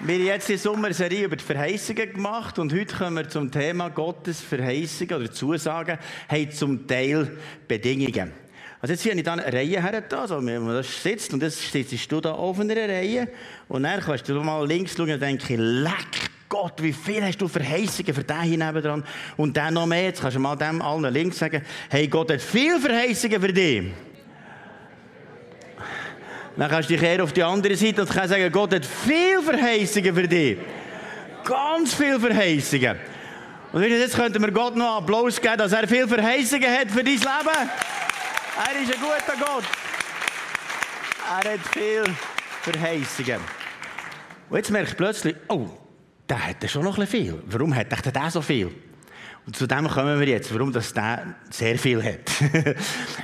Wir haben jetzt die Sommerserie über die Verheißungen gemacht und heute kommen wir zum Thema Gottes Verheißungen oder Zusagen haben zum Teil Bedingungen. Also jetzt habe ich dann eine Reihe her, also wenn man das sitzt und das sitzt du da auf einer Reihe und dann kannst du mal links schauen und denken, leck Gott, wie viel hast du Verheißungen für den hier dran und dann noch mehr. Jetzt kannst du mal dem allen links sagen, hey, Gott hat viel Verheißungen für dich. Dann kannst du dich eher auf die andere Seite und kannst sagen, Gott hat viel Verheißungen für dich. Ganz viel Verheißungen. Und jetzt könnten wir Gott noch Applaus geben, dass er viel Verheißungen hat für dein Leben. Er ist ein guter Gott. Er hat viel Verheißungen. Und jetzt merkst du plötzlich, oh, der hat schon noch ein viel. Warum hat der so viel? Und zu dem kommen wir jetzt, warum das der sehr viel hat.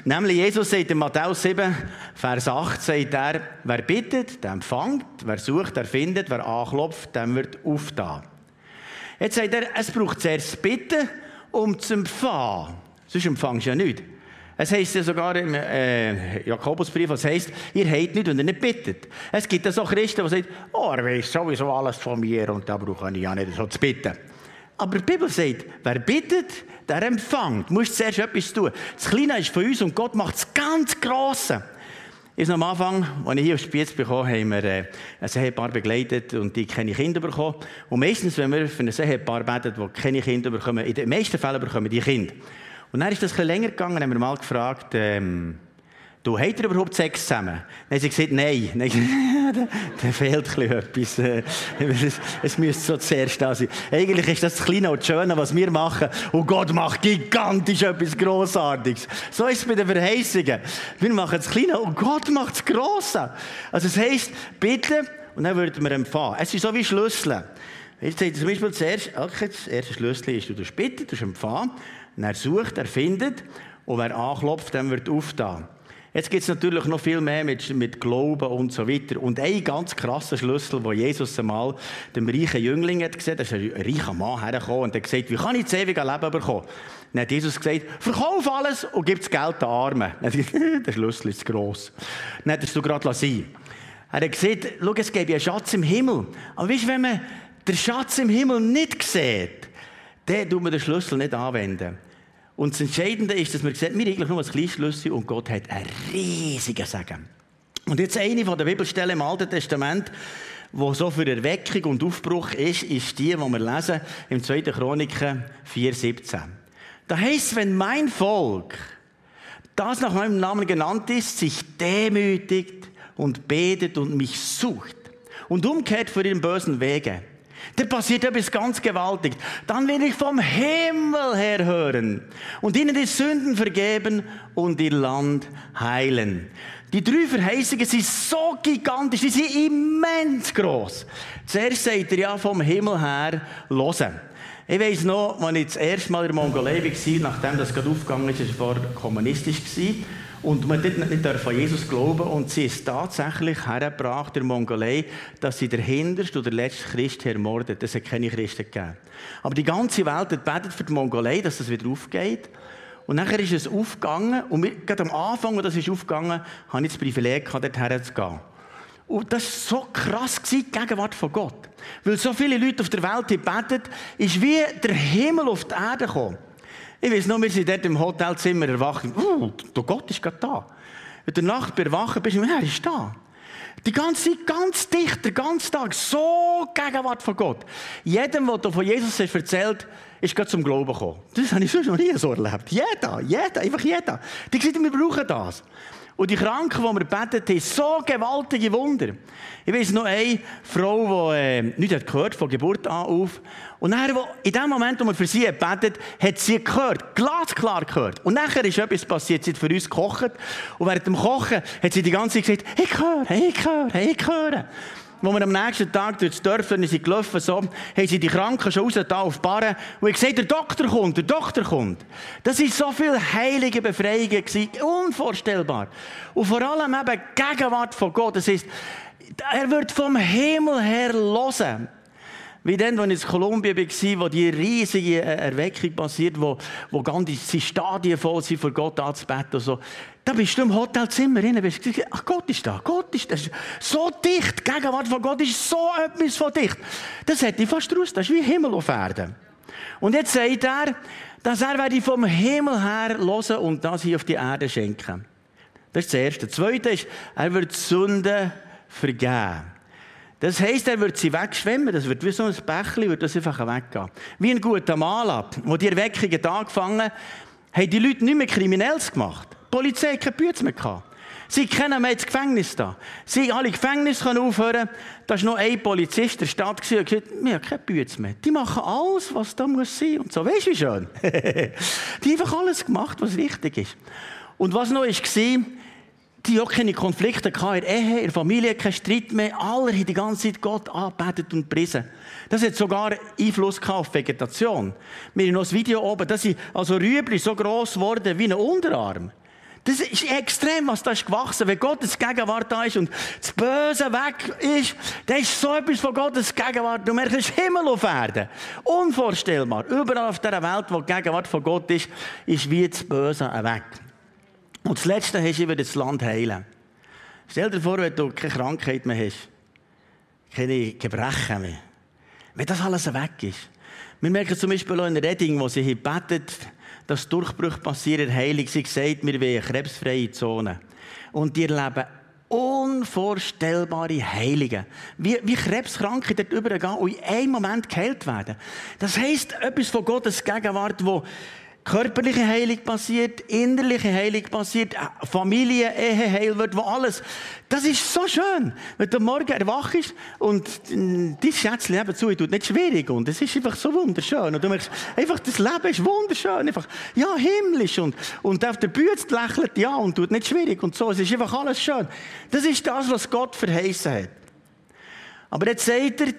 Nämlich Jesus sagt in Matthäus 7, Vers 8, sagt er, wer bittet, der empfängt, wer sucht, der findet, wer anklopft, dem wird aufgetan. Jetzt sagt er, es braucht zuerst Bitten, um zu empfangen. Sonst empfängst du ja nichts. Es heisst ja sogar im äh, Jakobusbrief, was heisst, ihr habt nicht, wenn ihr nicht bittet. Es gibt ja so Christen, die sagen, oh, er weiß sowieso alles von mir und da brauche ich ja nicht so zu bitten. Aber die Bibel sagt, wer bittet, der empfängt. Du musst zuerst etwas tun. Das Kleine ist von uns und Gott macht das ganz Grosse. Ist am Anfang, als ich hier aufs Spiez bekommen haben wir äh, ein Ehepaar begleitet und die keine Kinder bekommen. Und meistens, wenn wir für ein Ehepaar beten, das keine Kinder bekommen, in den meisten Fällen bekommen die Kinder. Und dann ist das ein bisschen länger gegangen, haben wir mal gefragt, ähm, Du, habt ihr überhaupt Sex zusammen? Dann haben sie gesagt, nein. Dann da fehlt etwas. Äh, es, es müsste so zuerst da sein. Eigentlich ist das das Kleine und das Schöne, was wir machen. Und Gott macht gigantisch etwas Grossartiges. So ist es bei den Verheißungen. Wir machen das Kleine und Gott macht das Grosse. Also es heisst, bitte, und dann würden wir empfangen. Es ist so wie Schlüssel. Jetzt sagt zum Beispiel zuerst, okay, das erste Schlüssel ist, du bitten, du empfangen. Und er sucht, er findet. Und wer anklopft, dann wird aufgetan. Jetzt gibt es natürlich noch viel mehr mit, mit Glauben und so weiter. Und ein ganz krasser Schlüssel, wo Jesus einmal dem reichen Jüngling hat gesehen, da ist ein reicher Mann hergekommen und hat gesagt, wie kann ich das ewige Leben bekommen? Dann hat Jesus gesagt, verkauf alles und gib das Geld den Armen. Dann hat gesagt, der Schlüssel ist gross. Dann hat er es so gerade sein. Er hat gesagt, schau, es ja einen Schatz im Himmel. Aber weißt du, wenn man den Schatz im Himmel nicht sieht, dann tut man den Schlüssel nicht anwenden. Und das Entscheidende ist, dass man sieht, wir eigentlich nur ein kleines Schlüssel und Gott hat einen riesigen Segen. Und jetzt eine von der Bibelstellen im Alten Testament, wo so für Erweckung und Aufbruch ist, ist die, die wir lesen im 2. Chroniken 4,17. Da heißt wenn mein Volk, das nach meinem Namen genannt ist, sich demütigt und betet und mich sucht und umkehrt von ihren bösen Wegen, da passiert etwas ganz gewaltig. Dann will ich vom Himmel her hören und ihnen die Sünden vergeben und ihr Land heilen. Die drei Verheißungen sind so gigantisch, die sind immens groß. Zuerst sagt er ja vom Himmel her hören. Ich weiss noch, als ich das erste Mal in der Mongolei war, nachdem das gerade aufgegangen ist, war es vor kommunistisch. Gewesen, und man dort nicht an Jesus glauben und sie ist tatsächlich hergebracht der Mongolei, dass sie der hinterste oder letzte Christ ermordet. Es hat keine Christen gegeben. Aber die ganze Welt hat betet für die Mongolei, dass das wieder aufgeht. Und nachher ist es aufgegangen und gerade am Anfang, als das ist aufgegangen, habe ich das Privileg gehabt, dorthin zu gehen. Und das war so krass, die Gegenwart von Gott. Weil so viele Leute auf der Welt beten, ist wie der Himmel auf die Erde gekommen. Ich weiß noch, wir sind dort im Hotelzimmer erwacht. Uh, der Gott ist gerade da. In der Nacht bei Erwachen bist du, er ist da. Die ganze Zeit ganz dicht, den ganzen Tag, so Gegenwart von Gott. Jedem, der von Jesus erzählt, ist gerade zum Glauben gekommen. Das habe ich sonst noch nie so erlebt. Jeder, jeder, einfach jeder. Die sagen, wir brauchen das. Und die Kranken, die wir betet haben, so gewaltige Wunder. Ich weiß noch eine Frau, die äh, nichts gehört von Geburt an auf. Und dann, in dem Moment, wo wir für sie betet, hat sie gehört, glasklar gehört. Und nachher ist etwas passiert, sie hat für uns gekocht. Und während dem Kochen hat sie die ganze Zeit gesagt, ich höre, ich höre, ich höre wo wir am nächsten Tag durch das Dörfchen sind gelaufen, so, haben sie die Kranken schon raus da auf die Barre und ich gesagt, der Doktor kommt, der Doktor kommt. Das war so viel heilige Befreiung gewesen, unvorstellbar. Und vor allem eben Gegenwart von Gott. Das heißt, er wird vom Himmel her hören. Wie dann, als ich in Kolumbien war, wo die riesige äh, Erweckung passiert, wo, wo ganze Stadien voll sind, vor Gott anzubeten und so. Da bist du im Hotelzimmer rein, bist gesagt, ach Gott ist da, Gott ist da. So dicht, die Gegenwart von Gott ist so etwas von dicht. Das hätte ich fast raus, das ist wie Himmel auf Erden. Und jetzt sagt er, dass er werde vom Himmel her hören und das hier auf die Erde schenken. Das ist das Erste. Das Zweite ist, er wird Sünden vergeben. Das heisst, er wird sie wegschwemmen. Das wird wie so ein Bächli, wird das einfach weggehen. Wie ein guter Maler, wo die Erweckungen angefangen haben die Leute nicht mehr Kriminelles gemacht. Die Polizei hat keine Bütze mehr gehabt. Sie kennen mehr ins Gefängnis da. Sie alle Gefängnis können aufhören. Da war noch ein Polizist der Stadt und gesagt, wir haben keine Bütze mehr. Die machen alles, was da muss sein. Und so, weißt du, wie schön? die haben einfach alles gemacht, was richtig ist. Und was noch war, die auch keine Konflikte in der Ehe, in der Familie, kein Streit mehr. Alle haben die ganze Zeit Gott angebetet und gepriesen. Das hat sogar Einfluss auf Vegetation. Wir haben noch ein Video oben, das sind also Rüebli so gross geworden wie ein Unterarm. Das ist extrem, was da ist gewachsen. Wenn Gottes Gegenwart da ist und das Böse weg ist, dann ist so etwas von Gottes Gegenwart. Du merkst, es ist Himmel auf Erden. Unvorstellbar. Überall auf dieser Welt, wo die Gegenwart von Gott ist, ist wie das Böse weg. Und das Letzte hast du über das Land heilen. Stell dir vor, wenn du keine Krankheit mehr hast, keine Gebrechen mehr. Wenn das alles weg ist. Wir merken zum Beispiel auch in Redding, wo sie betet, dass Durchbrüche passieren, Heilung. Sie sagt, wir wollen krebsfreie Zone. Und die erleben unvorstellbare Heilungen. Wie, wie Krebskranke dort übergehen und in einem Moment geheilt werden. Das heisst, etwas von Gottes Gegenwart, wo körperliche Heilung passiert, innerliche Heilung passiert, äh, Familie, Ehe heil wird, wo alles. Das ist so schön, wenn du morgen erwachst und äh, dein Schätzchen nebenzu tut nicht schwierig und es ist einfach so wunderschön und du merkst, einfach das Leben ist wunderschön, einfach, ja, himmlisch und, und auf der Bühne lächelt ja und tut nicht schwierig und so, es ist einfach alles schön. Das ist das, was Gott verheißen hat. Aber jetzt sagt er,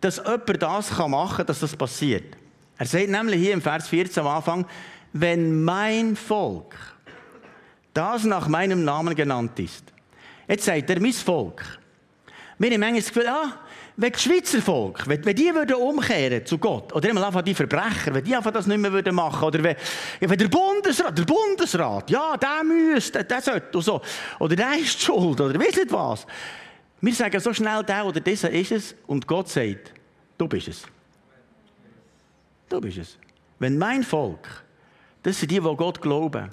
dass jemand das machen kann, dass das passiert. Er sagt nämlich hier im Vers 14 am Anfang, wenn mein Volk, das nach meinem Namen genannt ist. Jetzt sagt er, mein Volk. Wir haben manchmal das Gefühl, ah, wenn das Schweizer Volk, wenn, wenn die würden umkehren zu Gott, oder immer einfach die Verbrecher, wenn die einfach das nicht mehr würden machen, oder wenn, wenn der Bundesrat, der Bundesrat, ja, der müsste, der sollte, und so, oder der ist schuld, oder wisst ihr was? Wir sagen so schnell, der oder dieser ist es, und Gott sagt, du bist es. Du bist es. Wenn mein Volk, das sind die, die Gott glauben,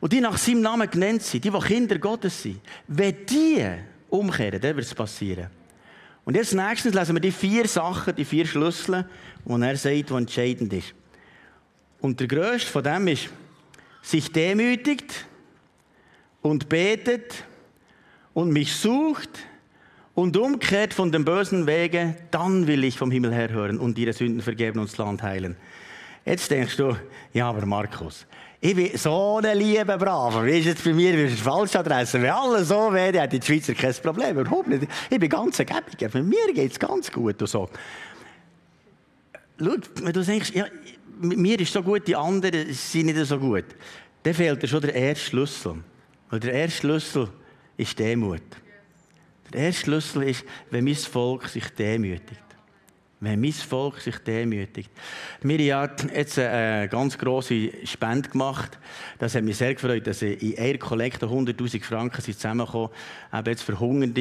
und die nach seinem Namen genannt sind, die, die Kinder Gottes sind, wenn die umkehren, dann wird es passieren. Und jetzt nächstens lesen wir die vier Sachen, die vier Schlüssel, die er sagt, die entscheidend ist. Und der grösste von dem ist, sich demütigt und betet und mich sucht und umkehrt von den bösen Wegen, dann will ich vom Himmel her hören und ihre Sünden vergeben und das Land heilen. Jetzt denkst du, ja, aber Markus, ich bin so ein lieber Braver. Wie ist jetzt bei mir die falsche Adresse? Wenn alle so wären, hätte die Schweizer kein Problem. Überhaupt nicht. Ich bin ganz ergebiger. Für mir geht es ganz gut und so. Schau, wenn du denkst, ja, mir ist so gut, die anderen sind nicht so gut, dann fehlt dir schon der erste Schlüssel. Weil der erste Schlüssel ist Demut. Der erste Schlüssel ist, wenn mein Volk sich demütigt. Wenn mein Volk sich demütigt. Mir hat jetzt eine ganz grosse Spende gemacht. Das hat mich sehr gefreut, dass in Air Collector 100.000 Franken sind zusammengekommen, eben jetzt für Hungernde,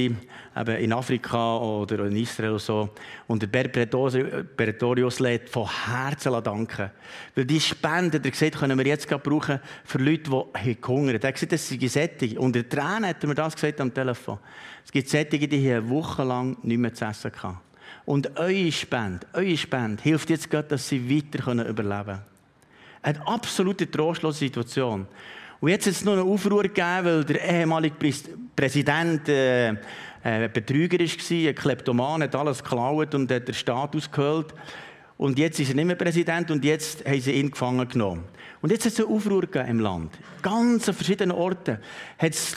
eben in Afrika oder in Israel und so. Und der Bert Pretorius lädt von Herzen danken. Weil die Spenden, der gesagt, können wir jetzt gerade brauchen für Leute, die hungern. Er hat gesagt, das sind Sättige. Und der Tränen hat er mir das gesagt am Telefon. Es gibt Sättige, die hier wochenlang nicht mehr zu essen hatten. Und eure Spende, eure Spende hilft jetzt Gott, dass sie weiter überleben können. Eine absolute trostlose Situation. Und jetzt hat es noch eine Aufruhr gegeben, weil der ehemalige Präsident äh, äh, Betrüger war, ein Kleptoman, hat alles geklaut und hat den Staat ausgehöhlt. Und jetzt ist er nicht mehr Präsident und jetzt haben sie ihn gefangen genommen. Und jetzt hat es eine Aufruhr im Land. Ganz an verschiedenen Orten hat es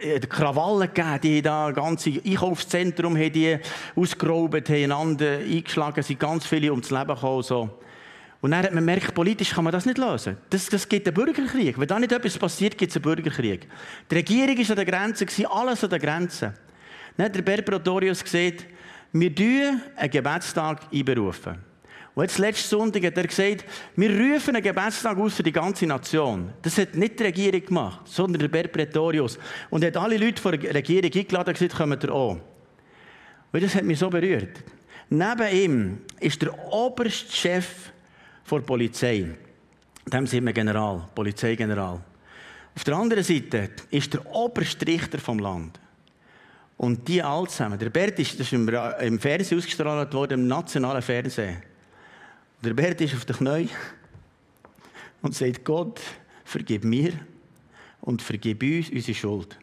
äh, Krawallen gegeben, die da ganze Einkaufszentrum haben die ausgeraubt, haben einander eingeschlagen, sind ganz viele ums Leben gekommen. So. Und dann hat man gemerkt, politisch kann man das nicht lösen. Das, das gibt einen Bürgerkrieg. Wenn da nicht etwas passiert, gibt es einen Bürgerkrieg. Die Regierung war an der Grenze, alles an der Grenze. Dann hat der Bert Pretorius gesagt, wir berufen einen Gebetstag einberufen. Und jetzt letzten Sonntag hat er gesagt, wir rufen einen Gebetstag aus für die ganze Nation. Das hat nicht die Regierung gemacht, sondern der Bert Pretorius. Und er hat alle Leute von der Regierung eingeladen und gesagt, kommt ihr auch. Und das hat mich so berührt. Neben ihm ist der oberste Chef der Polizei. Dem sind wir General, Polizeigeneral. Auf der anderen Seite ist der oberste Richter vom Land. Und die alle zusammen. Der Bert ist, das ist im Fernsehen ausgestrahlt worden, im nationalen Fernsehen. Der Bert ist auf den Knien und sagt: Gott, vergib mir und vergib uns unsere Schuld.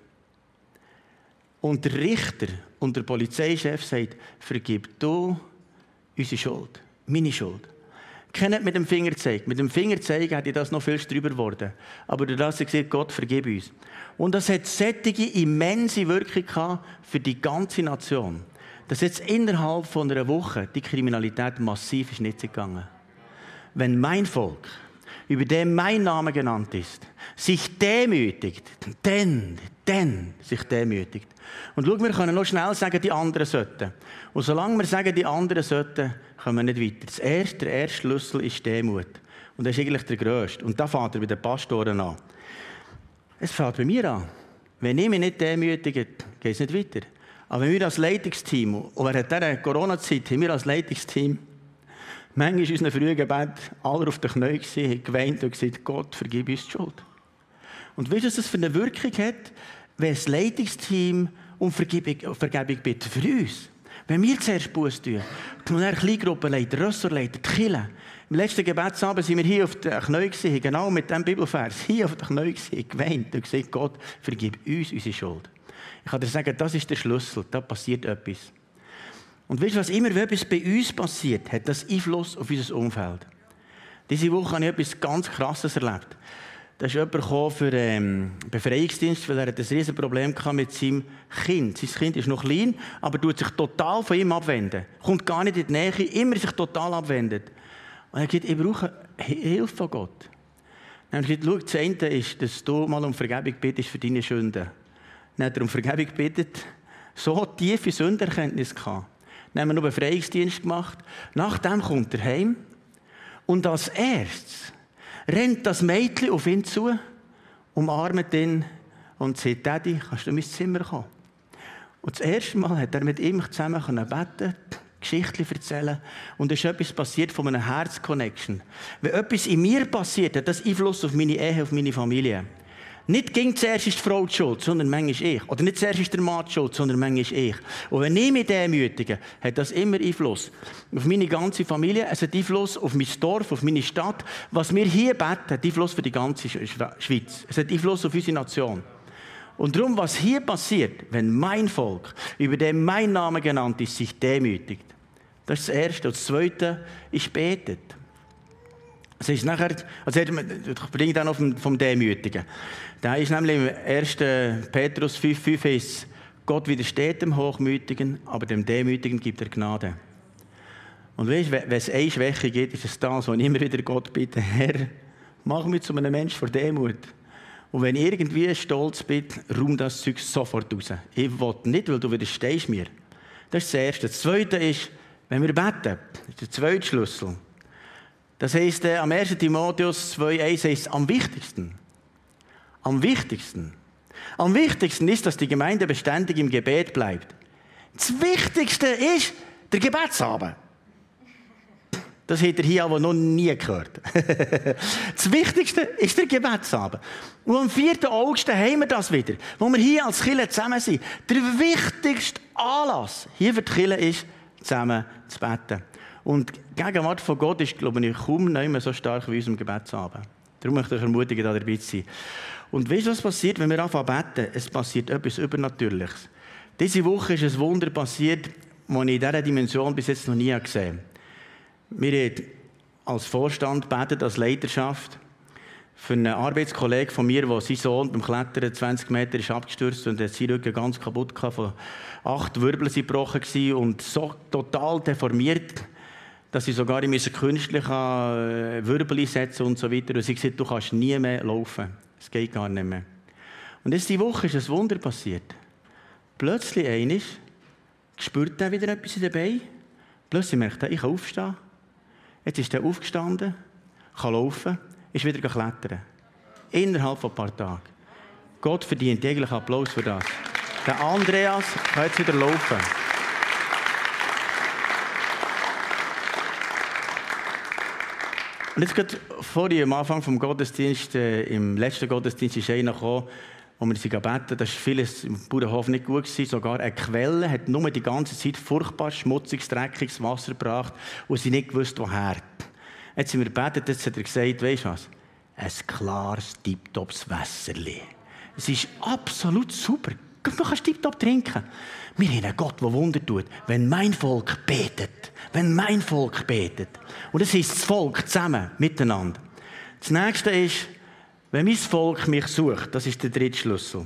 Und der Richter und der Polizeichef sagt: Vergib du unsere Schuld, meine Schuld. Keiner mit dem Finger zeigt. Mit dem Finger zeigen hätte das noch viel drüber geworden. Aber durch das gesagt, Gott vergib uns. Und das hat sättige, immense Wirkung für die ganze Nation. Dass jetzt innerhalb von einer Woche die Kriminalität massiv ist nicht gegangen. Wenn mein Volk, über dem mein Name genannt ist, sich demütigt, dann, dann sich demütigt. Und schau, wir können noch schnell sagen, die anderen sollten. Und solange wir sagen, die anderen sollten, kommen wir nicht weiter. Das erste, der erste Schlüssel ist Demut. Und das ist eigentlich der grösste. Und da fängt er bei den Pastoren an. Es fängt bei mir an. Wenn ich mich nicht demütige, geht es nicht weiter. Aber wenn wir als Leitungsteam, und während dieser Corona-Zeit haben wir als Leitungsteam manchmal in unseren frühen Gebet alle auf den Knien haben geweint und gesagt, Gott, vergib uns die Schuld. Und weißt du, was das für eine Wirkung hat, wenn das Leitungsteam um Vergebung, Vergebung bittet für uns? Wenn wir zuerst Buß tun, dann Kleingruppenleiter, Ressortleiter, die Kirche. Im letzten Gebetsabend sind wir hier auf den Knien gewesen, genau mit diesem Bibelvers, hier auf den Knien gewesen, geweint und gesagt, Gott, vergib uns unsere Schuld. Ich kann dir sagen, das ist der Schlüssel, da passiert etwas. Und weißt du, was immer wenn etwas bei uns passiert, hat das Einfluss auf unser Umfeld. Diese Woche habe ich etwas ganz Krasses erlebt. Da ist jemand für ähm, Befreiungsdienst, weil er ein riesiges Problem mit seinem Kind. Sein Kind ist noch klein, aber tut sich total von ihm abwenden. Kommt gar nicht in die Nähe, immer sich total abwendet. Und er sagt, ich brauche Hilfe von Gott. Dann hat er gesagt, das eine ist, dass du mal um Vergebung bittest für deine Sünden. Dann hat er um Vergebung bittet, so tiefe Sünderkenntnis gehabt. Dann haben wir noch Befreiungsdienst gemacht. Nachdem kommt er heim und als erstes rennt das Mädchen auf ihn zu, umarmt ihn und sagt, Daddy, kannst du in mein Zimmer kommen? Und das erste Mal hat er mit ihm zusammen beten Geschichten erzählen. Und es ist etwas passiert von einer Herz-Connection. Wenn etwas in mir passiert, hat das Einfluss auf meine Ehe, auf meine Familie. Nicht ging zuerst ist die Frau die schuld, sondern manchmal ich. Oder nicht zuerst ist der Mann die schuld, sondern manchmal ich. Und wenn ich mich demütige, hat das immer Einfluss auf meine ganze Familie, es hat Einfluss auf mein Dorf, auf meine Stadt. Was wir hier beten, hat Einfluss für die ganze Schweiz. Es hat Einfluss auf unsere Nation. Und darum, was hier passiert, wenn mein Volk, über dem mein Name genannt ist, sich demütigt, das ist das Erste. Und das Zweite ist betet. Es ist nachher, also ich bringe dann vom, vom Demütigen. Da ist nämlich im 1. Petrus 5,5 ist, Gott widersteht dem Hochmütigen, aber dem Demütigen gibt er Gnade. Und weißt, wenn es eine Schwäche gibt, ist es das, wo ich immer wieder Gott bitte, Herr, mach mich zu einem Menschen vor Demut. Und wenn ich irgendwie stolz bin, räum das Zeug sofort raus. Ich will nicht, weil du widerstehst mir. Das ist das Erste. Das Zweite ist, wenn wir beten, das ist der zweite Schlüssel. Das heisst, äh, am 1. Timotheus 2,1 heißt am wichtigsten. Am wichtigsten. Am wichtigsten ist, dass die Gemeinde beständig im Gebet bleibt. Das Wichtigste ist der Gebetsabend. Das habt ihr hier aber noch nie gehört. das Wichtigste ist der Gebetsabend. Und am 4. August haben wir das wieder, wo wir hier als Kille zusammen sind. Der wichtigste Anlass hier für die Kille ist, zusammen zu beten. Und die Gegenwart von Gott ist, glaube ich, kaum nicht mehr so stark wie unserem Gebetsabend. Darum möchte ich euch ermutigen, da dabei zu sein. Und weißt du, was passiert, wenn wir anfangen zu beten? Es passiert etwas Übernatürliches. Diese Woche ist ein Wunder passiert, das ich in dieser Dimension bis jetzt noch nie gesehen habe. Wir haben als Vorstand betet, als Leiterschaft, für einen Arbeitskollegen von mir, der sein Sohn beim Klettern 20 Meter ist abgestürzt und hat seinen Rücken ganz kaputt gehabt, von acht Wirbeln sind gebrochen und so total deformiert, dass sie sogar künstlich äh, Wirbel einsetzen und so weiter. Und sie gesagt, du kannst nie mehr laufen. Es geht gar nicht mehr. Und jetzt diese Woche ist ein Wunder passiert. Plötzlich einisch spürt er wieder etwas Beinen. Plötzlich merkt er, ich kann aufstehen. Jetzt ist er aufgestanden, kann laufen, ist wieder klettern. Innerhalb von ein paar Tagen. Gott verdient eigentlich Applaus für das. Der Andreas kann jetzt wieder laufen. Und jetzt gerade vorhin am Anfang vom Gottesdienst, äh, im letzten Gottesdienst ist einer gekommen, wo wir sie gebeten, das war vieles im Bauernhof nicht gut gewesen. Sogar eine Quelle hat nur die ganze Zeit furchtbar schmutziges, dreckiges Wasser gebracht und sie nicht gewusst, woher. Jetzt sind wir gebetet, jetzt hat er gesagt, weisst du was? Ein klares, tiptops Wässerli. Es ist absolut super. Man kann tiptop trinken. Wir haben einen Gott, der Wunder tut. Wenn mein Volk betet. Wenn mein Volk betet. Und es ist das Volk zusammen, miteinander. Das nächste ist, wenn mein Volk mich sucht, das ist der dritte Schlüssel.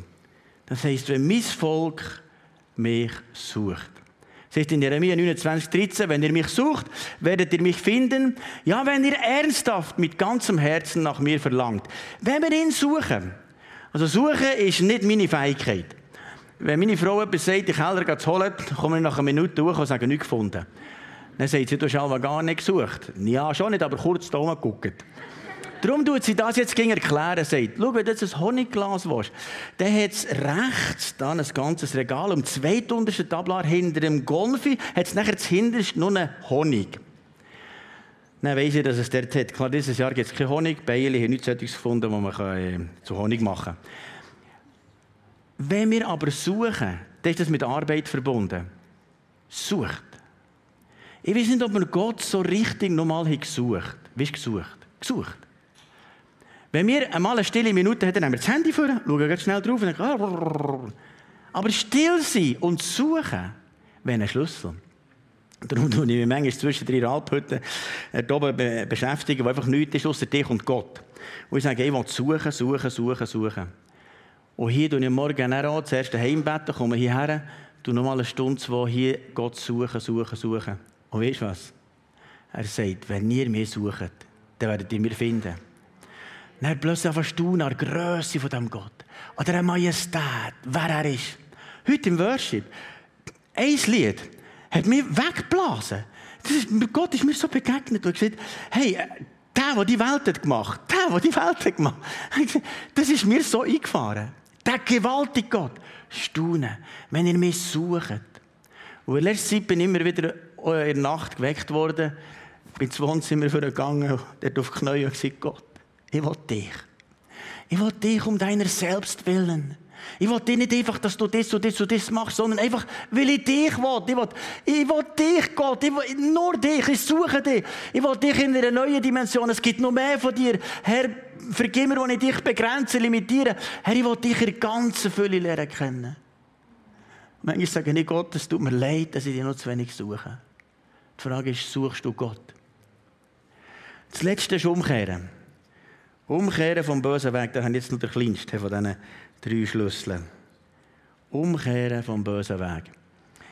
Das heißt, wenn mein Volk mich sucht. Es heißt in Jeremia 29, 13, wenn ihr mich sucht, werdet ihr mich finden. Ja, wenn ihr ernsthaft mit ganzem Herzen nach mir verlangt. Wenn wir ihn suchen. Also suchen ist nicht meine Fähigkeit. Wenn meine Frau etwas sagt, ich Keller zu holen, komme ich nach einer Minute durch und sage, nichts gefunden. Dann sagt sie, du hast aber gar nicht gesucht. Ja, schon nicht, aber kurz da geguckt. Darum tut sie das jetzt gegen erklären, sagt, schau, wenn du jetzt ein Honigglas willst, dann hat es rechts dann ein ganzes Regal, am zweituntersten Tablar hinter dem Golfi hat es nachher das hinterste nur einen Honig. Dann weiss ich, dass es dort hat. Klar, dieses Jahr gibt es keinen Honig. Beile haben nichts gefunden, was man äh, zu Honig machen kann. Wenn wir aber suchen, dann ist das mit Arbeit verbunden. Sucht. Ich weiß nicht, ob wir Gott so richtig nochmal gesucht Wie ist gesucht? Gesucht. Wenn wir einmal eine stille Minute hätten, nehmen wir das Handy vor, schauen ganz schnell drauf und denken, aber still sein und suchen wäre ein Schlüssel. Darum tue ich mich manchmal zwischen drei Alphütten dort oben beschäftigen, wo einfach nichts ist, außer dich und Gott. Und ich sage, ich will suchen, suchen, suchen, suchen. Und hier tue ich morgen auch zuerst daheim beten, komme hierher, tue nochmal eine Stunde, zwei hier Gott suchen, suchen, suchen. Und weißt du was? Er sagt, wenn ihr mich sucht, dann werdet ihr mich finden. Dann plötzlich einfach staunen an der Grösse von diesem Gott, an der Majestät, wer er ist. Heute im Worship, ein Lied hat mich weggeblasen. Ist, Gott ist mir so begegnet und gesagt, hey, der, der die Welt hat gemacht, der, der die Welt hat gemacht, das ist mir so eingefahren. Der gewaltige Gott. Staunen, wenn ihr mich sucht. Und in letzter Zeit bin ich immer wieder in der Nacht geweckt worden, bin ins Wohnzimmer gegangen, dort auf die Knie und gesagt, Gott, ich will dich. Ich will dich um deiner selbst willen. Ich will dir nicht einfach, dass du das und das und das machst, sondern einfach, weil ich dich will. Ich will, ich will dich, Gott. Ich will, nur dich. Ich suche dich. Ich will dich in einer neuen Dimension. Es gibt noch mehr von dir. Herr, vergib mir, wenn ich dich begrenze, limitiere. Herr, ich will dich in ganzer Fülle lernen kennen. Manchmal sage ich Gott, es tut mir leid, dass ich dich noch zu wenig suche. Die Frage ist, suchst du Gott? Das Letzte ist umkehren. Umkehren vom bösen Weg, da haben jetzt nur der kleinste von diesen drei Schlüsseln. Umkehren vom bösen Weg.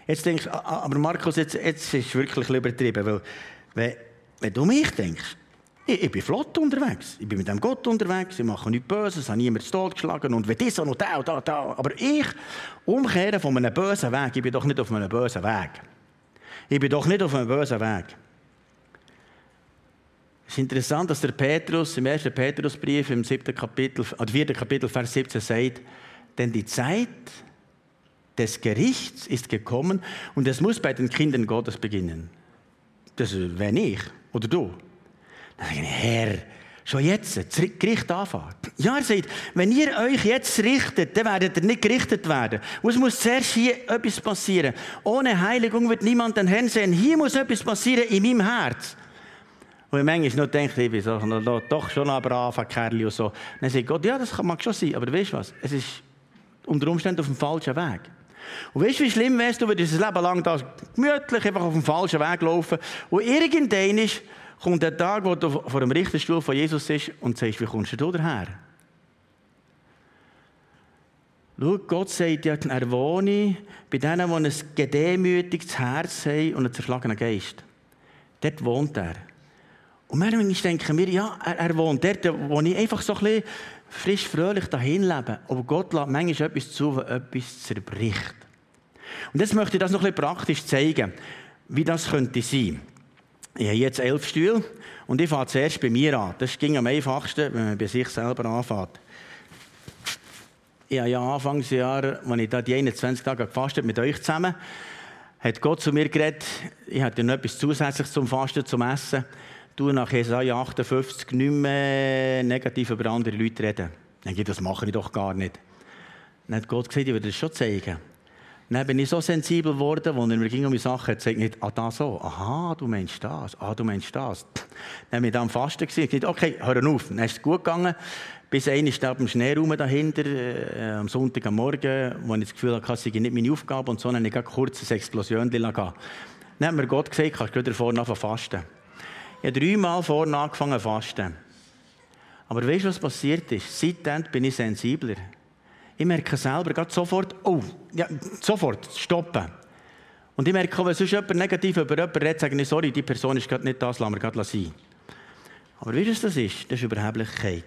Jetzt denkst du, aber Markus, jetzt, jetzt ist es wirklich übertrieben, weil wenn, wenn du mich denkst, ich, ich, bin flott unterwegs, ich bin mit dem Gott unterwegs, ich mache nichts Böses, habe niemand totgeschlagen und wenn das und da da, da, aber ich umkehren von einem bösen Weg, ich bin doch nicht auf einem bösen Weg. Ich bin doch nicht auf einem bösen Weg. Es ist interessant, dass der Petrus im ersten Petrusbrief im siebten Kapitel, oder vierten Kapitel, Vers 17 sagt, denn die Zeit des Gerichts ist gekommen und es muss bei den Kindern Gottes beginnen. Das wäre ich oder du. Dann sage ich, Herr, schon jetzt, das Gericht anfangen. Ja, er sagt, wenn ihr euch jetzt richtet, dann werdet ihr nicht gerichtet werden. Und es muss zuerst hier etwas passieren. Ohne Heiligung wird niemand den Herrn sehen. Hier muss etwas passieren in meinem Herz. Und ich manchmal noch denke, ich so, doch schon ein braver Kerl und so. Dann sagt Gott, ja, das mag schon sein, aber weißt du was? Es ist unter Umständen auf dem falschen Weg. Und weißt du, wie schlimm wärst du, wenn du dein Leben lang da gemütlich einfach auf dem falschen Weg laufen und irgendwann kommt der Tag, wo du vor dem Richterstuhl von Jesus bist und sagst, wie kommst du daher? Schau, Gott sagt ja, er wohne bei denen, die ein gedemütigtes Herz haben und einen zerschlagenen Geist. Dort wohnt er. Und manchmal denken wir, ja, er, er wohnt dort, wo ich einfach so ein bisschen frisch, fröhlich dahin lebe. Aber Gott lässt manchmal etwas zu, was etwas zerbricht. Und jetzt möchte ich das noch ein bisschen praktisch zeigen, wie das könnte sein. Ich habe jetzt elf Stühle und ich fange zuerst bei mir an. Das ging am einfachsten, wenn man bei sich selber anfängt. Ich habe ja Anfangsjahr, als ich da die 21 Tage gefastet mit euch zusammen, hat Gott zu mir geredet, ich hatte noch etwas zusätzliches zum Fasten, zum Essen. Du nach Jesaja 58 nicht mehr negativ über andere Leute reden. Dann ich, das mache ich doch gar nicht. Dann hat Gott gesagt, ich würde das schon zeigen. Dann bin ich so sensibel geworden, als er mir ging um die Sachen sagt nicht, ah, da so, aha, du meinst das, ah, du meinst das. Dann bin ich am Fasten gewesen, gesagt, okay, hör auf. Dann ist es gut gegangen, bis einer steht im Schneeraum dahinter, äh, am Sonntag am Morgen, wo ich das Gefühl hatte, das sei nicht meine Aufgabe, und so, habe ich kurz ein Explosion gelassen. Dann hat mir Gott gesagt, kannst du wieder vorne anfangen fasten. Ich habe dreimal vorne angefangen zu fasten. Aber weißt du, was passiert ist? Seitdem bin ich sensibler. Ich merke selber gerade sofort, oh, ja, sofort, stoppen. Und ich merke auch, wenn sonst jemand negativ über jemanden redet, sage ich, sorry, die Person ist gerade nicht das, lassen wir gerade sein. Aber wie das ist? Das ist Überheblichkeit.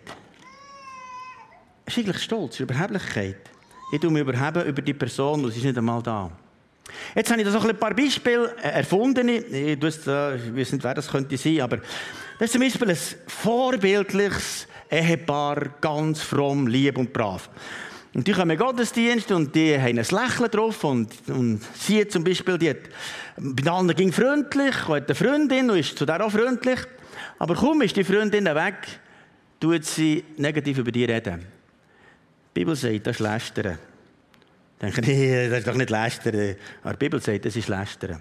Das ist eigentlich Stolz, das ist Überheblichkeit. Ich tue mich überheben über die Person und sie ist nicht einmal da. Jetzt habe ich da so ein paar Beispiele äh, erfunden. Ich, weiß nicht, wer das könnte sein, aber das ist zum Beispiel ein vorbildliches Ehepaar, ganz fromm, lieb und brav. Und die kommen in Gottesdienst und die haben ein Lächeln drauf. Und, und sie zum Beispiel, die hat, bei allen ging freundlich, und hat eine Freundin und ist zu der auch freundlich. Aber kaum ist die Freundin weg, tut sie negativ über die reden. Die Bibel sagt, das ist Lästern. Denken, nee, das ist doch nicht Lästern. Aber die Bibel sagt, das ist Lästern.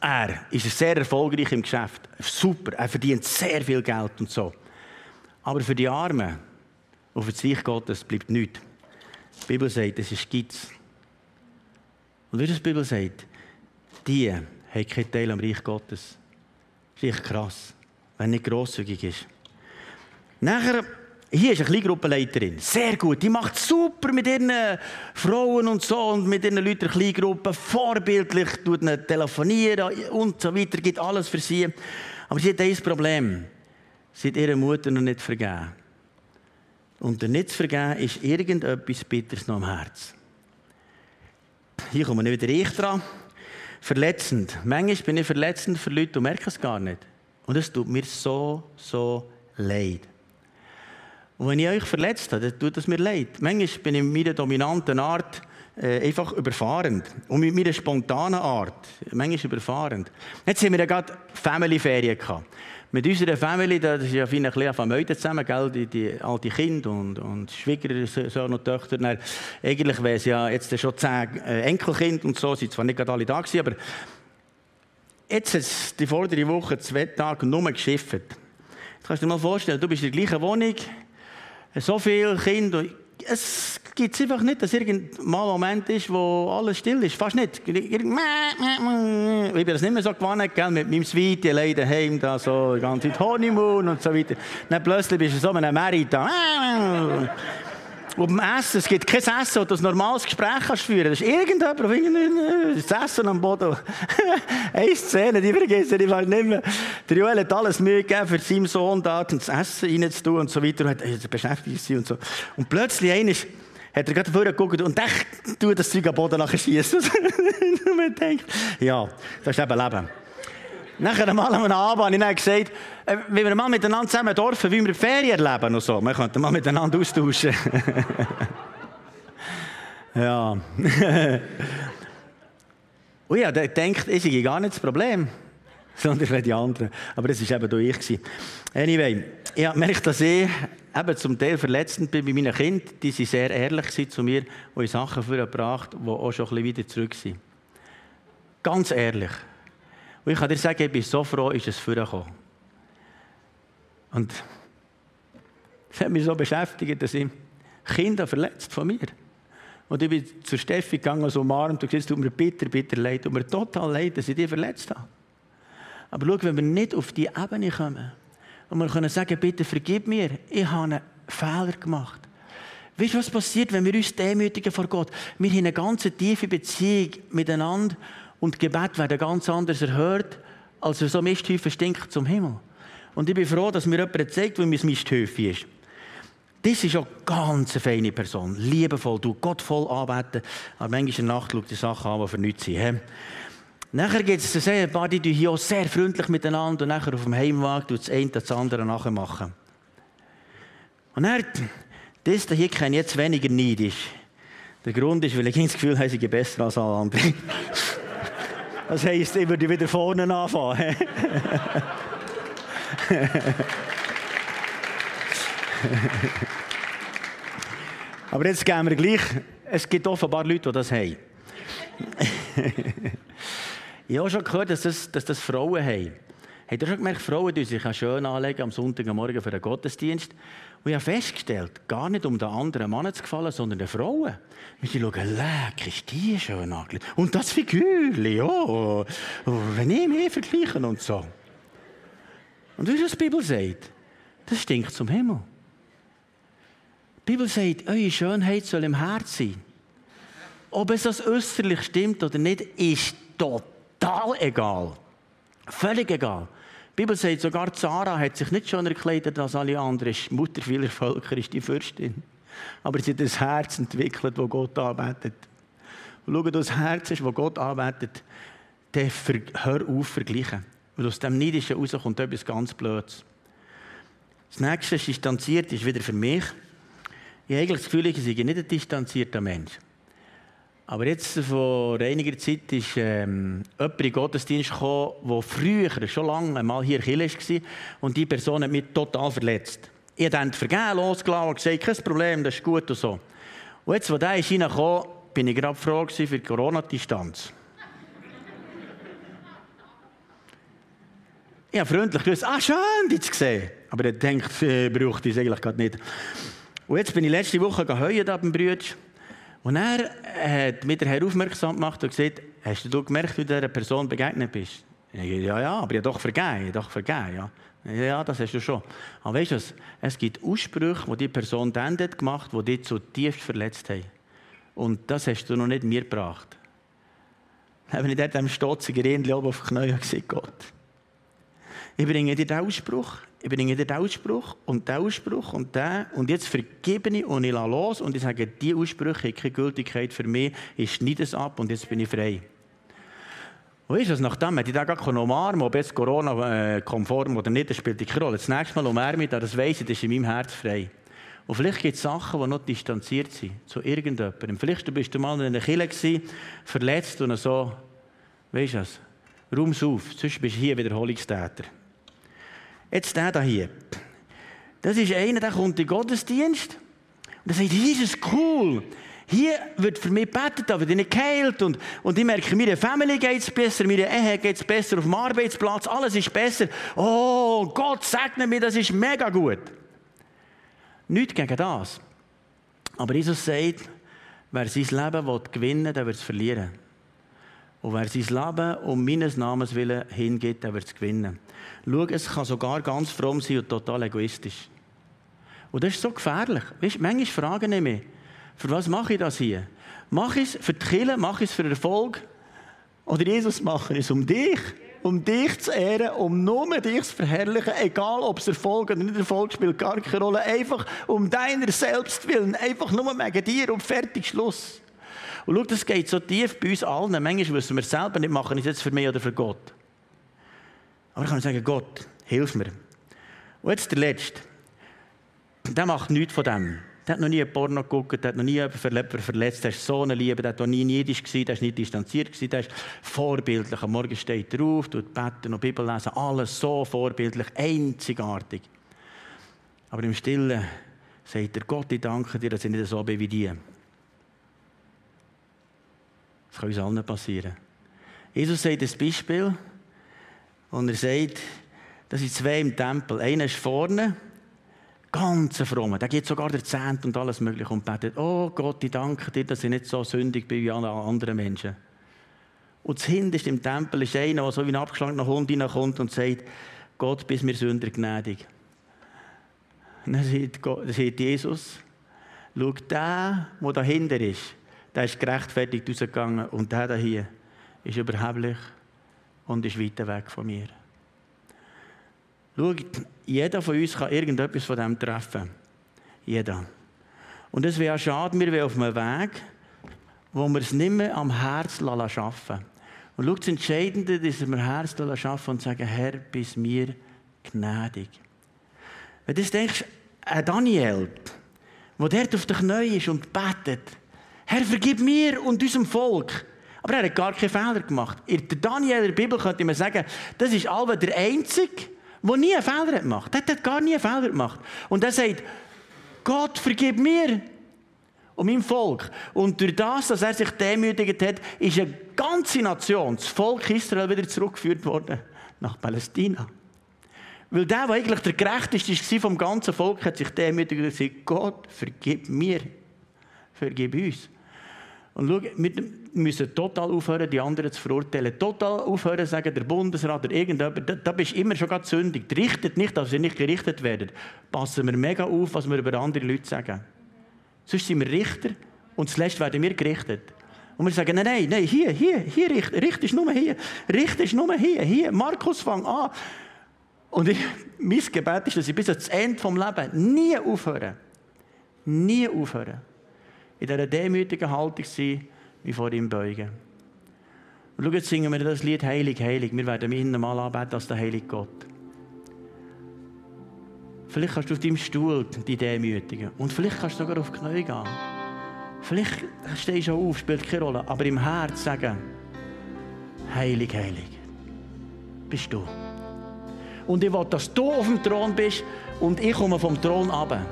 Er ist sehr erfolgreich im Geschäft. Super, er verdient sehr viel Geld und so. Aber für die Armen und für das Reich Gottes bleibt nichts. Die Bibel sagt, das ist Geiz. Und wie das die Bibel sagt, die haben keinen Teil am Reich Gottes. Das ist echt krass, wenn nicht grosszügig ist. Nachher, hier ist eine Kleingruppenleiterin. Sehr gut. Die macht super mit ihren Frauen und so und mit ihren Leuten Kleingruppen. Vorbildlich, tut ihnen telefonieren und so weiter. Gibt alles für sie. Aber sie hat ein Problem. Sie hat ihrer Mutter noch nicht vergeben. Und der nicht zu vergeben ist irgendetwas Bitteres noch am Herz. Hier kommen wieder ich dran. Verletzend. Manchmal bin ich verletzend für Leute und merke es gar nicht. Und es tut mir so, so leid. Und wenn ich euch verletzt habe, dann tut es mir leid. Manchmal bin ich mit meiner dominanten Art äh, einfach überfahrend. Und mit meiner spontanen Art, manchmal überfahrend. Jetzt haben wir ja gerade Family-Ferien gehabt mit unserer Familie, das ist ja viel ein bisschen Familie zusammen, gell? Die, die alte Kinder und, und Schwiegersohn und Töchter. Dann, eigentlich wären es ja jetzt schon zehn äh, Enkelkinder und so, sind zwar nicht gerade alle da gewesen, aber jetzt hat die vordere Woche zwei Tage nur geschifft. Jetzt kannst du dir mal vorstellen, du bist in der gleichen Wohnung, so viele Kinder, es gibt einfach nicht, dass irgendwann ein Moment ist, wo alles still ist. Fast nicht. Ich bin das nicht mehr so gewohnt, gell? mit meinem Sweetie allein daheim, da so die ganze Zeit Honeymoon und so weiter. Dann plötzlich bist du so in einem Merit da. Beim Essen, es gibt kein Essen, wo du ein normales Gespräch kannst führen kannst. Das ist irgendjemand, der das Essen am Boden. Eine Szene, die vergesse ich nicht mehr. Der Joel hat alles Mühe gegeben, für seinen Sohn da das Essen reinzutun und so weiter. Und hat beschäftigt sich und so. Und plötzlich einer hat er gerade vorher geguckt und echt tut das Zeug am Boden nachher schießen. und man denkt, ja, das ist eben Leben. Nachher einmal am Abend habe ich dann gesagt, äh, wenn wir mal miteinander zusammen dürfen, wie wir Ferien erleben und so. Wir könnten mal miteinander austauschen. ja. und ja, der denkt, ich sei gar nicht das Problem, sondern die anderen. Aber das war eben durch ich. Anyway, ich gemerkt, dass ich eben zum Teil verletzend bin bei meinen Kindern. Die waren sehr ehrlich zu mir und Sachen vorgebracht, die auch schon ein bisschen wieder zurück sind. Ganz ehrlich. Und ich kann dir sagen, ich bin so froh, ist es vorgekommen. Und es hat mich so beschäftigt, dass ich Kinder verletzt von mir. Und ich bin zu Steffi gegangen, so umarmt und gesagt, es tut mir bitter, bitter leid. Tut mir total leid, dass ich dich verletzt habe. Aber schau, wenn wir nicht auf die Ebene kommen und wir können sagen, bitte vergib mir, ich habe einen Fehler gemacht. Weißt du, was passiert, wenn wir uns demütigen vor Gott? Wir haben eine ganz tiefe Beziehung miteinander und Gebet werden ganz anders erhört, als so Misthäufen stinkt zum Himmel. Und ich bin froh, dass mir jemand zeigt, wie mein Misthäufchen ist. Das ist auch ganz eine feine Person. Liebevoll, du Gott voll anbeten. Aber manchmal in der Nacht schaut die Sachen an, die für nichts sind. Nachher gibt es ein paar, die hier auch sehr freundlich miteinander und nachher auf dem Heimweg tut das eine das andere nachher. Und dann, das hier kenne jetzt weniger neidisch. Der Grund ist, weil ich das Gefühl habe, sie besser als alle anderen. Das heisst, ich würde wieder vorne anfangen. Aber jetzt gehen wir gleich. Es gibt offenbar Leute, die das haben. ich habe schon gehört, dass das, dass das Frauen haben. Habt ihr schon gemerkt, Frauen die sich schön anlegen am Sonntagmorgen für den Gottesdienst? Und ich habe festgestellt, gar nicht um den anderen Mann zu gefallen, sondern den Frauen. Und sie schauen, leck, ist die schön angelegt. Und das Figürchen, ja. Oh, wenn ich mich vergleichen und so. Und wie die Bibel sagt, das stinkt zum Himmel. Die Bibel sagt, eure Schönheit soll im Herz sein. Ob es das äußerlich stimmt oder nicht, ist total egal. Völlig egal. Die Bibel sagt, sogar Zara hat sich nicht schon erkleidet als alle anderen. Die Mutter vieler Völker ist die Fürstin. Aber sie hat ein Herz entwickelt, das Gott arbeitet. Und schau, das Herz ist, das Gott arbeitet, dann hör auf vergleichen. Weil aus dem Neidischen rauskommt etwas ganz Blödes. Das nächste distanziert ist wieder für mich. Ich habe eigentlich das Gefühl, ich sei nicht ein distanzierter Mensch. Aber jetzt vor einiger Zeit ist ähm, jemand in den Gottesdienst gekommen, der früher, schon lange mal hier in war und die Person hat mich total verletzt. Ich habe vergeben, losgelassen und gesagt, kein Problem, das ist gut und so. Und jetzt, als der reingekommen, bin ich gerade froh für die Corona-Distanz. ich habe freundlich gesagt, ah, schön, dich zu sehen. Aber er denkt, äh, braucht es eigentlich gerade nicht. Und jetzt bin ich letzte Woche geheult beim Brütsch. Und er hat mich der aufmerksam gemacht und gesagt, hast du gemerkt, wie du dieser Person begegnet bist? Ich sage, ja, ja, aber ich habe doch vergeben, ich doch vergeben, ja. Ja, das hast du schon. Aber weißt du was? Es gibt Aussprüche, die die Person dann gemacht hat, die dich zutiefst verletzt haben. Und das hast du noch nicht mir gebracht. Dann habe ich dort am stotzigen Rändchen oben auf die Knie gesagt, Gott, ich bringe dir den Ausspruch, ich bringe dir den Ausspruch und den Ausspruch und den und jetzt vergebe ich und ich lasse los und ich sage, die Aussprüche haben keine Gültigkeit für mich, ich schneide es ab und jetzt bin ich frei. Und weißt du, nachdem hätte ich den gar umarmen ob jetzt Corona-konform oder nicht, das spielt keine Rolle. Das nächste Mal umarme ich das weiss ich, das ist in meinem Herz frei. Und vielleicht gibt es Sachen, die noch distanziert sind zu irgendjemandem. Vielleicht bist du mal in einer Kille verletzt und so, weißt du was, Raums auf, sonst bist du hier Wiederholungstäter. Jetzt der hier. Das ist einer, der kommt in den Gottesdienst und sagt, es cool. Hier wird für mich gebetet, aber ich nicht geheilt. Und, und ich merke, meiner Familie geht es besser, meiner Ehe geht es besser, auf dem Arbeitsplatz, alles ist besser. Oh, Gott segne mir, das ist mega gut. Nicht gegen das. Aber Jesus sagt, wer sein Leben gewinnen will, der wird es verlieren. Und wer sein Leben um meines Namens willen hingeht, der wird es gewinnen. Schau, es kann sogar ganz fromm sein und total egoistisch. Und das ist so gefährlich. Weißt, manchmal fragen ich mich, für was mache ich das hier? Mache ich es für die Kirche, mache ich es für Erfolg? Oder Jesus, mache es um dich? Um dich zu ehren, um nur dich zu verherrlichen, egal ob es Erfolg oder nicht Erfolg spielt, gar keine Rolle. Einfach um deiner selbst willen, einfach nur wegen dir und fertig, Schluss. Und schau, das geht so tief bei uns allen. Manchmal wissen wir es selber nicht, machen es jetzt für mich oder für Gott. Aber ich kann sagen, Gott, hilf mir. Und jetzt der Letzte. Der macht nichts von dem. Der hat noch nie ein Porno geguckt, der hat noch nie jemanden verletzt, der ist so eine Liebe, der hat noch nie neidisch gewesen, der ist nicht distanziert gewesen, der ist vorbildlich. Am Morgen steht er auf, tut beten und Bibel lesen, alles so vorbildlich, einzigartig. Aber im Stillen sagt er, Gott, ich danke dir, dass ich nicht so bin wie die. Das kann uns allen passieren. Jesus sagt ein Beispiel und er sagt, das sind zwei im Tempel. Einer ist vorne, ganz fromm. Der geht sogar der Zehnt und alles Mögliche und betet, oh Gott, ich danke dir, dass ich nicht so sündig bin wie alle anderen Menschen. Und hinterste im Tempel ist einer, der so wie ein abgeschlagener Hund reinkommt und sagt, Gott, bist mir Sünder gnädig. Und dann sagt Jesus, schau, der, der dahinter ist, der ist gerechtfertigt rausgegangen und der hier ist überheblich und ist weiter weg von mir. Schau, jeder von uns kann irgendetwas von dem treffen. Jeder. Und es wäre schade, wir wären auf einem Weg, wo wir es nicht mehr am Herz schaffen Und schau, das Entscheidende ist, dass wir Herz schaffen und sagen, Herr, bis mir gnädig. Wenn du denkst, ein Daniel, der dort auf den Knien ist und betet, Herr, vergib mir und unserem Volk. Aber er hat gar keine Fehler gemacht. In der Daniel in der Bibel könnte man sagen, das ist Alva der Einzige, der nie einen Fehler gemacht hat. Der hat gar nie einen Fehler gemacht. Und er sagt, Gott, vergib mir und meinem Volk. Und durch das, dass er sich demütigt hat, ist eine ganze Nation, das Volk Israel, wieder zurückgeführt worden nach Palästina. Weil der, der eigentlich der Gerechteste war vom ganzen Volk, hat sich demütigt und gesagt, Gott, vergib mir, vergib uns. Und schau, wir müssen total aufhören, die anderen zu verurteilen. Total aufhören sagen, der Bundesrat oder irgendjemand, da, da bist du immer schon ganz sündig. Richtet nicht, dass sie nicht gerichtet werden. Passen wir mega auf, was wir über andere Leute sagen. Sonst sind wir Richter und zuletzt werden wir gerichtet. Und wir sagen, nein, nein, nein, hier, hier, hier, Richter, Richter ist nur hier, Richter ist nur hier, hier, Markus, fang an. Und ich, mein Gebet ist, dass ich bis ans Ende des Lebens nie aufhören, nie aufhören, in dieser demütigen Haltung sein, wie vor ihm beugen. Und schau, jetzt singen wir das Lied Heilig, Heilig. Wir werden ihn normal anbeten als der heilige Gott. Vielleicht kannst du auf deinem Stuhl die demütigen. Und vielleicht kannst du sogar auf die Knie gehen. Vielleicht stehst du auch auf, spielt keine Rolle. Aber im Herz sagen, Heilig, Heilig, bist du. Und ich will, dass du auf dem Thron bist und ich komme vom Thron runter.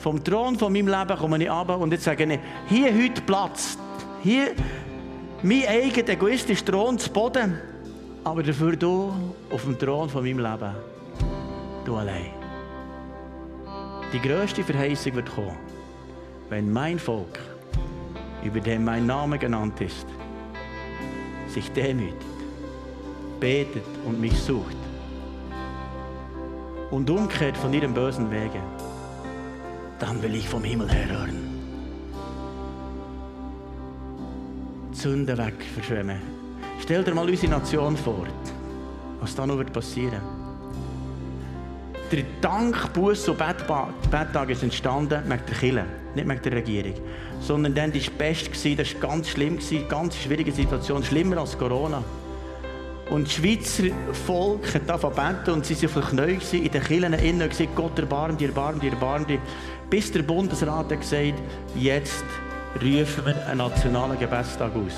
Vom Thron von meinem Leben komme ich runter und jetzt sage ich, hier heute Platz. Hier mein eigener egoistischer Thron zu Boden. Aber dafür du auf dem Thron von meinem Leben. Du allein. Die größte Verheißung wird kommen, wenn mein Volk, über dem mein Name genannt ist, sich demütigt, betet und mich sucht und umkehrt von ihren bösen Wegen, dann will ich vom Himmel her hören. Sünde weg verschwemmen. Stell dir mal unsere Nation vor, was da noch wird passieren. Der Dank, Buß und Betttag ist entstanden wegen der Kirche, nicht wegen der Regierung. Sondern dann war das Beste, das war ganz schlimm, ganz schwierige Situation, schlimmer als Corona. Und das Schweizer Volk hat angefangen beten und sie waren auf den Knien in den Kirchen innen und gesagt, Gott erbarm dir, erbarm dir, erbarm dir. Bis der Bundesrat hat gesagt, jetzt rufen wir einen nationalen Gebetstag aus.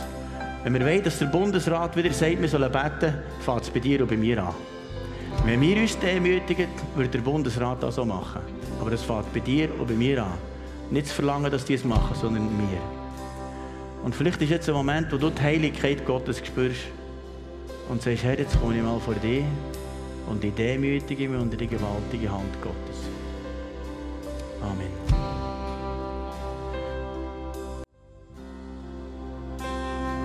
Wenn wir wollen, dass der Bundesrat wieder sagt, wir sollen beten, fängt es bei dir und bei mir an. Wenn wir uns demütigen, wird der Bundesrat das so machen. Aber das fängt bei dir und bei mir an. Nicht zu verlangen, dass die es machen, sondern mir. Und vielleicht ist jetzt ein Moment, wo du die Heiligkeit Gottes spürst und sagst, Herr, jetzt komme ich mal vor dir und ich demütige mich unter die gewaltige Hand Gottes. Amen.